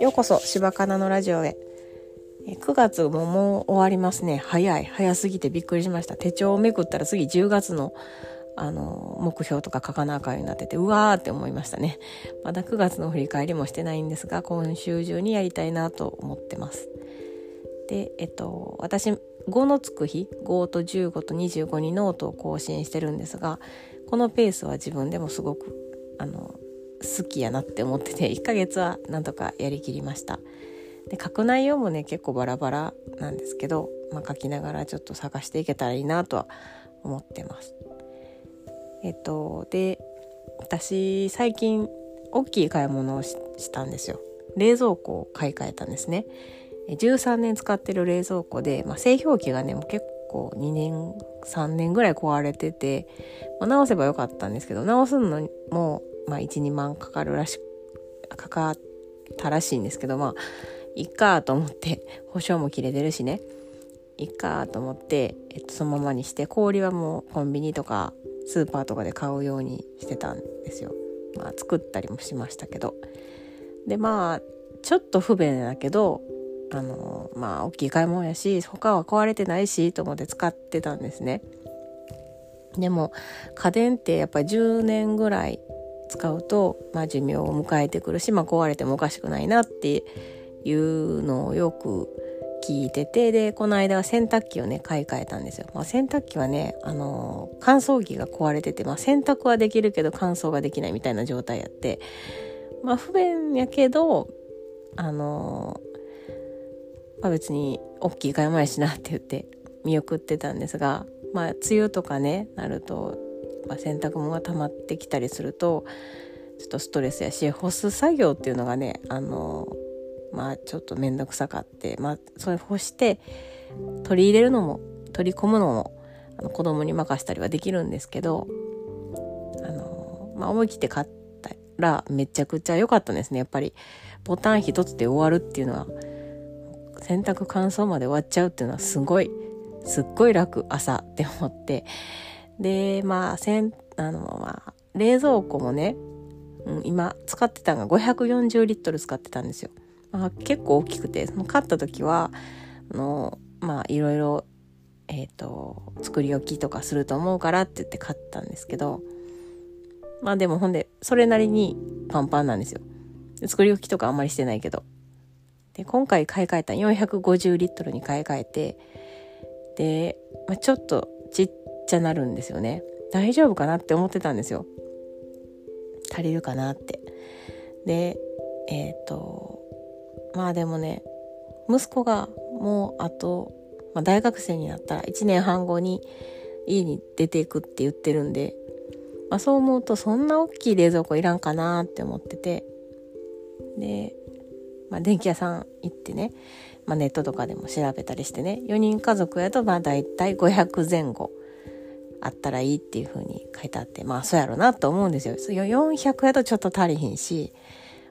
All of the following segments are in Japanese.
ようこそ柴かなのラジオへ。9月ももう終わりますね。早い。早すぎてびっくりしました。手帳をめくったら次10月のあの目標とか書かなあかんようになっててうわーって思いましたね。まだ9月の振り返りもしてないんですが今週中にやりたいなと思ってます。でえっと私5のつく日5と15と25にノートを更新してるんですがこのペースは自分でもすごくあの好きやなって思ってて1ヶ月はなんとかやりきりました。で書く内容もね結構バラバラなんですけど、まあ、書きながらちょっと探していけたらいいなとは思ってます。えっとで私最近大きい買い物をしたんですよ。冷蔵庫を買い替えたんですね。13年使ってる冷蔵庫で、まあ、製氷機がねもう結構2年3年ぐらい壊れてて、まあ、直せばよかったんですけど直すのもまあ、12万かかるらしかかったらしいんですけどまあいっかと思って 保証も切れてるしねいっかと思って、えっと、そのままにして氷はもうコンビニとかスーパーとかで買うようにしてたんですよ。まあ作ったりもしましたけど。でまあちょっと不便だけどあのまあ大きい買い物やし他は壊れてないしと思って使ってたんですね。でも家電ってやっぱり10年ぐらい使うと、まあ、寿命を迎えてくるし、まあ、壊れてもおかしくないなっていうのをよく聞いててでこの間は洗濯機をね買い替えたんですよ、まあ、洗濯機はねあの、乾燥機が壊れてて、まあ、洗濯はできるけど乾燥ができないみたいな状態やってまあ不便やけどあの、まあ、別に大きい買い物やしなって言って見送ってたんですがまあ梅雨とかねなるとまあ、洗濯物が溜まってきたりするとちょっとストレスやし干す作業っていうのがねあのまあちょっと面倒くさかって、まあ、それ干して取り入れるのも取り込むのもあの子供に任したりはできるんですけどあの、まあ、思い切って買ったらめちゃくちゃ良かったんですね。やっぱりボタン一つで終わるっていうのは。洗濯乾燥まで終わっちゃうっていうのはすごいすっごい楽朝って思ってで、まあ、せん、あの、まあ、冷蔵庫もね、うん、今使ってたのが540リットル使ってたんですよ。まあ、結構大きくて、その買った時は、あの、まあ、いろいろ、えっ、ー、と、作り置きとかすると思うからって言って買ったんですけど、まあでもほんで、それなりにパンパンなんですよ。作り置きとかあんまりしてないけど。で、今回買い替えた450リットルに買い替えて、で、まあ、ちょっとちっちゃなるんですよね。大丈夫かなって思ってたんですよ。足りるかなって。でえっ、ー、とまあでもね息子がもうあと、まあ、大学生になったら1年半後に家に出ていくって言ってるんで、まあ、そう思うとそんな大きい冷蔵庫いらんかなって思ってて。で、まあ、電気屋さん行ってね、まあ、ネットとかでも調べたりしてね4人家族やとまあ大体500前後あったらいいっていう風に書いてあって、まあそうやろなと思うんですよ。400やとちょっと足りひんし、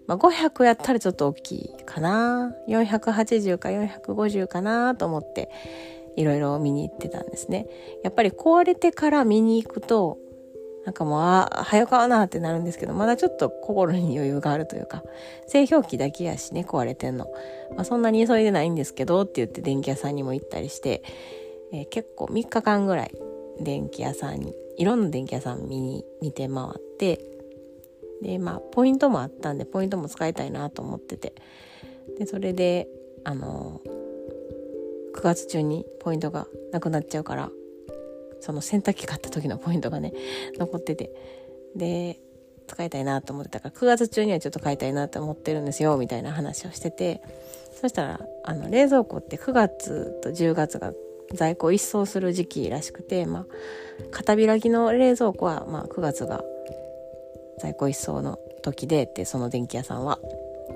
まあ、500やったらちょっと大きいかな。480か450かなと思っていろいろ見に行ってたんですね。やっぱり壊れてから見に行くと、なんかもう、ああ、早かなってなるんですけど、まだちょっと心に余裕があるというか、製氷機だけやしね、壊れてんの。まあそんなに急いでないんですけどって言って電気屋さんにも行ったりして、えー、結構3日間ぐらい電気屋さんにいろんな電気屋さん見に見て回ってでまあポイントもあったんでポイントも使いたいなと思っててでそれであの9月中にポイントがなくなっちゃうからその洗濯機買った時のポイントがね残っててで使いたいなと思ってたから9月中にはちょっと買いたいなと思ってるんですよみたいな話をしててそしたらあの冷蔵庫って9月と10月が在庫一掃する時期らしくて、まあ、片開きの冷蔵庫は、まあ、9月が在庫一掃の時でってその電気屋さんは。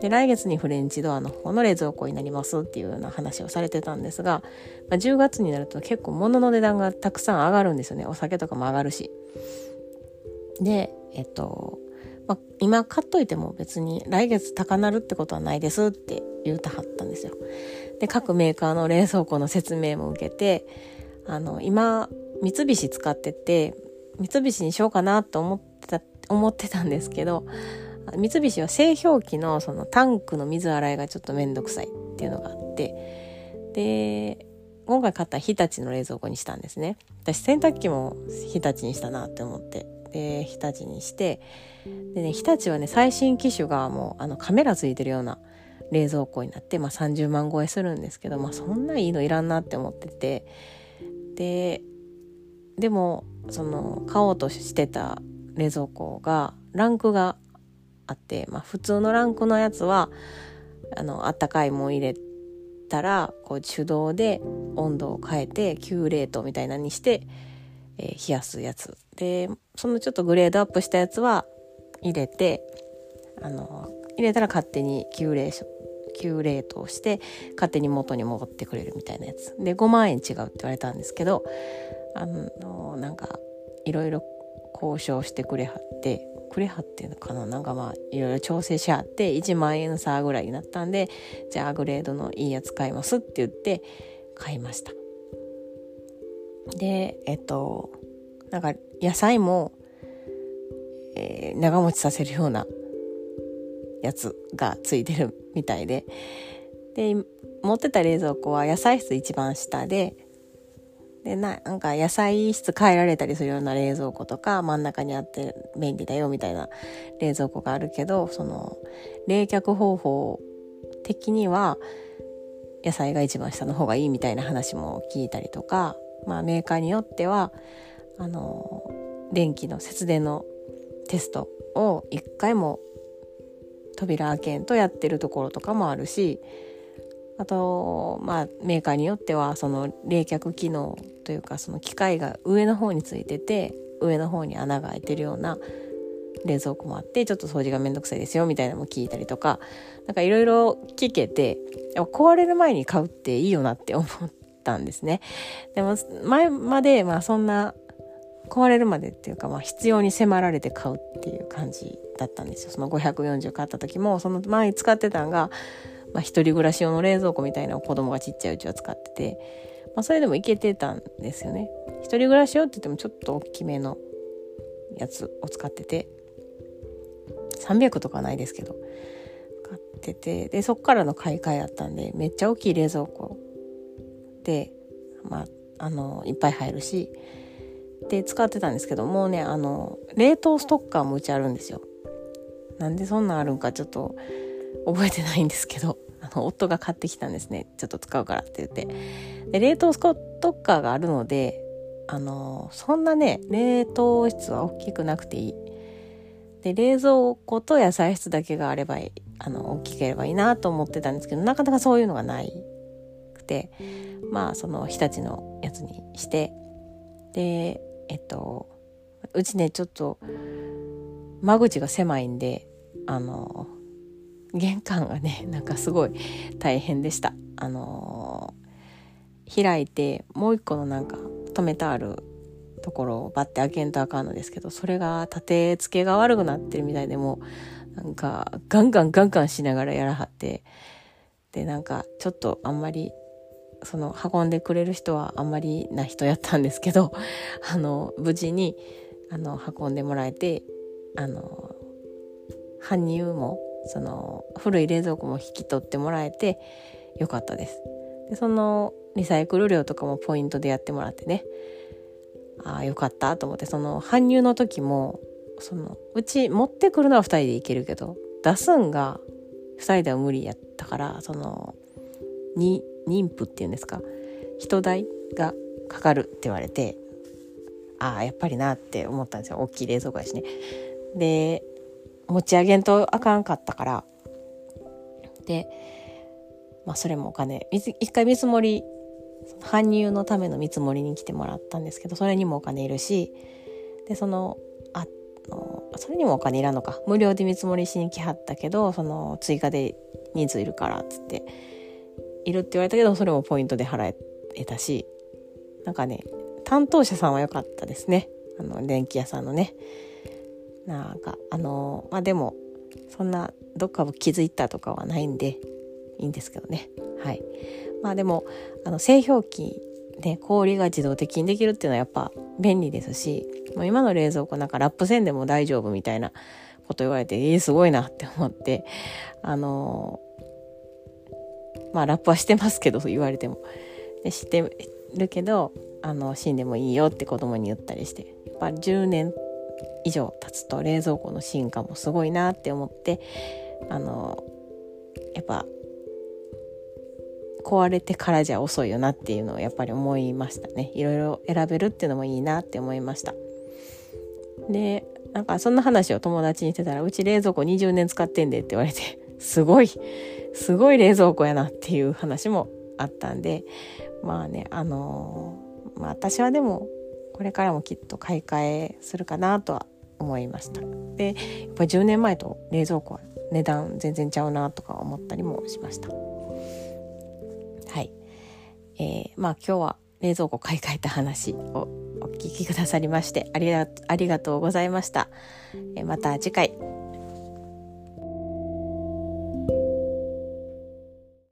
で来月にフレンチドアの方の冷蔵庫になりますっていうような話をされてたんですが、まあ、10月になると結構物の値段がたくさん上がるんですよねお酒とかも上がるし。でえっと、まあ、今買っといても別に来月高なるってことはないですって言うたはったんですよ。で、各メーカーの冷蔵庫の説明も受けて、あの、今、三菱使ってて、三菱にしようかなと思ってた思ってたんですけど三菱は製氷機のそのタンクの水洗いがちょっと面倒くさいっていうのがあって。で今回買った日立の冷蔵庫にしたんですね。私洗濯機も日立にしたなって思って。で日立にして。でね日立はね最新機種がもうあのカメラついてるような冷蔵庫になって、まあ、30万超えするんですけど、まあ、そんないいのいらんなって思ってて。ででもその買おうとしてた冷蔵庫がランクがあって、まあ、普通のランクのやつはあったかいもん入れたらこう手動で温度を変えて急冷凍みたいなにして、えー、冷やすやつ。でそのちょっとグレードアップしたやつは入れてあの入れたら勝手に急冷急冷凍して勝手に元に戻ってくれるみたいなやつ。で5万円違うって言われたんですけどあのなんかいろいろ交渉してくれはってくれはっていうのかな？なんかまあいろいろ調整しはって1万円差ぐらいになったんでじゃあグレードのいいやつ買いますって言って買いました。でえっとなんか野菜も、えー、長持ちさせるようなやつがついてるみたいで。で持ってた冷蔵庫は野菜室一番下ででななんか野菜室変えられたりするような冷蔵庫とか真ん中にあって便利だよみたいな冷蔵庫があるけどその冷却方法的には野菜が一番下の方がいいみたいな話も聞いたりとか、まあ、メーカーによってはあの電気の節電のテストを一回も扉開けんとやってるところとかもあるしあと、まあ、メーカーによってはその冷却機能というかその機械が上の方についてて上の方に穴が開いてるような冷蔵庫もあってちょっと掃除がめんどくさいですよみたいなのも聞いたりとかなんかいろいろ聞けて壊れる前に買うっていいよなって思ったんですね。でも前までまあそんな壊れるまでっていうか、まあ、必要に迫られて買うっていう感じだったんですよその540買った時もその前使ってたんがまあ、一人暮らし用の冷蔵庫みたいなのを子供がちっちゃいうちは使ってて、まあ、それでもいけてたんですよね。一人暮らし用って言ってもちょっと大きめのやつを使ってて、300とかないですけど、買ってて、で、そっからの買い替えだったんで、めっちゃ大きい冷蔵庫で、まあ、あの、いっぱい入るし、で、使ってたんですけど、もうね、あの、冷凍ストッカーもうちあるんですよ。なんでそんなんあるんかちょっと覚えてないんですけど、あの、夫が買ってきたんですね。ちょっと使うからって言って。で、冷凍スコットッカーがあるので、あの、そんなね、冷凍室は大きくなくていい。で、冷蔵庫と野菜室だけがあればいい、あの、大きければいいなと思ってたんですけど、なかなかそういうのがないくて、まあ、その、日立のやつにして、で、えっと、うちね、ちょっと、間口が狭いんで、あの、玄関がねなんかすごい大変でした。あのー、開いてもう一個のなんか止めてあるところをバッて開けんとあかんのですけどそれが立て付けが悪くなってるみたいでもなんかガンガンガンガンしながらやらはってでなんかちょっとあんまりその運んでくれる人はあんまりな人やったんですけど あの無事にあの運んでもらえてあの搬入もその古い冷蔵庫も引き取ってもらえてよかったです。でそのリサイクル料とかもポイントでやってもらってねああよかったと思ってその搬入の時もそのうち持ってくるのは2人で行けるけど出すんが2人では無理やったからその妊婦っていうんですか人代がかかるって言われてああやっぱりなって思ったんですよ大きい冷蔵庫やしね。で持ち上げんとあかんかったから。でまあそれもお金。一回見積もり搬入のための見積もりに来てもらったんですけどそれにもお金いるしでそのあのそれにもお金いらんのか。無料で見積もりしに来はったけどその追加で人数いるからっつっているって言われたけどそれもポイントで払えたしなんかね担当者さんは良かったですね。あの電気屋さんのね。なんかあのまあでもそんなどっかを気づいたとかはないんでいいんですけどね。はい。まあでもあの製氷機で氷が自動的にできるっていうのはやっぱ便利ですしもう今の冷蔵庫なんかラップせんでも大丈夫みたいなこと言われてえー、すごいなって思ってあのまあラップはしてますけど言われても。でしてるけどあの死んでもいいよって子供に言ったりしてやっぱ10年以上経つと冷蔵庫の進化もすごいなって思ってあのやっぱ壊れてからじゃ遅いよなっていうのをやっぱり思いましたね。いろいろ選べるっていうのもいいなって思いました。でなんかそんな話を友達にしてたらうち冷蔵庫20年使ってんでって言われて すごいすごい冷蔵庫やなっていう話もあったんでまあねあのー、まあ私はでもこれからもきっと買い替えするかなとは思いました。でやっぱり10年前と冷蔵庫は値段全然ちゃうなとか思ったりもしました。はい。えー、まあ今日は冷蔵庫買い替えた話をお聞きくださりましてありがありがとうございました、えー、また次回。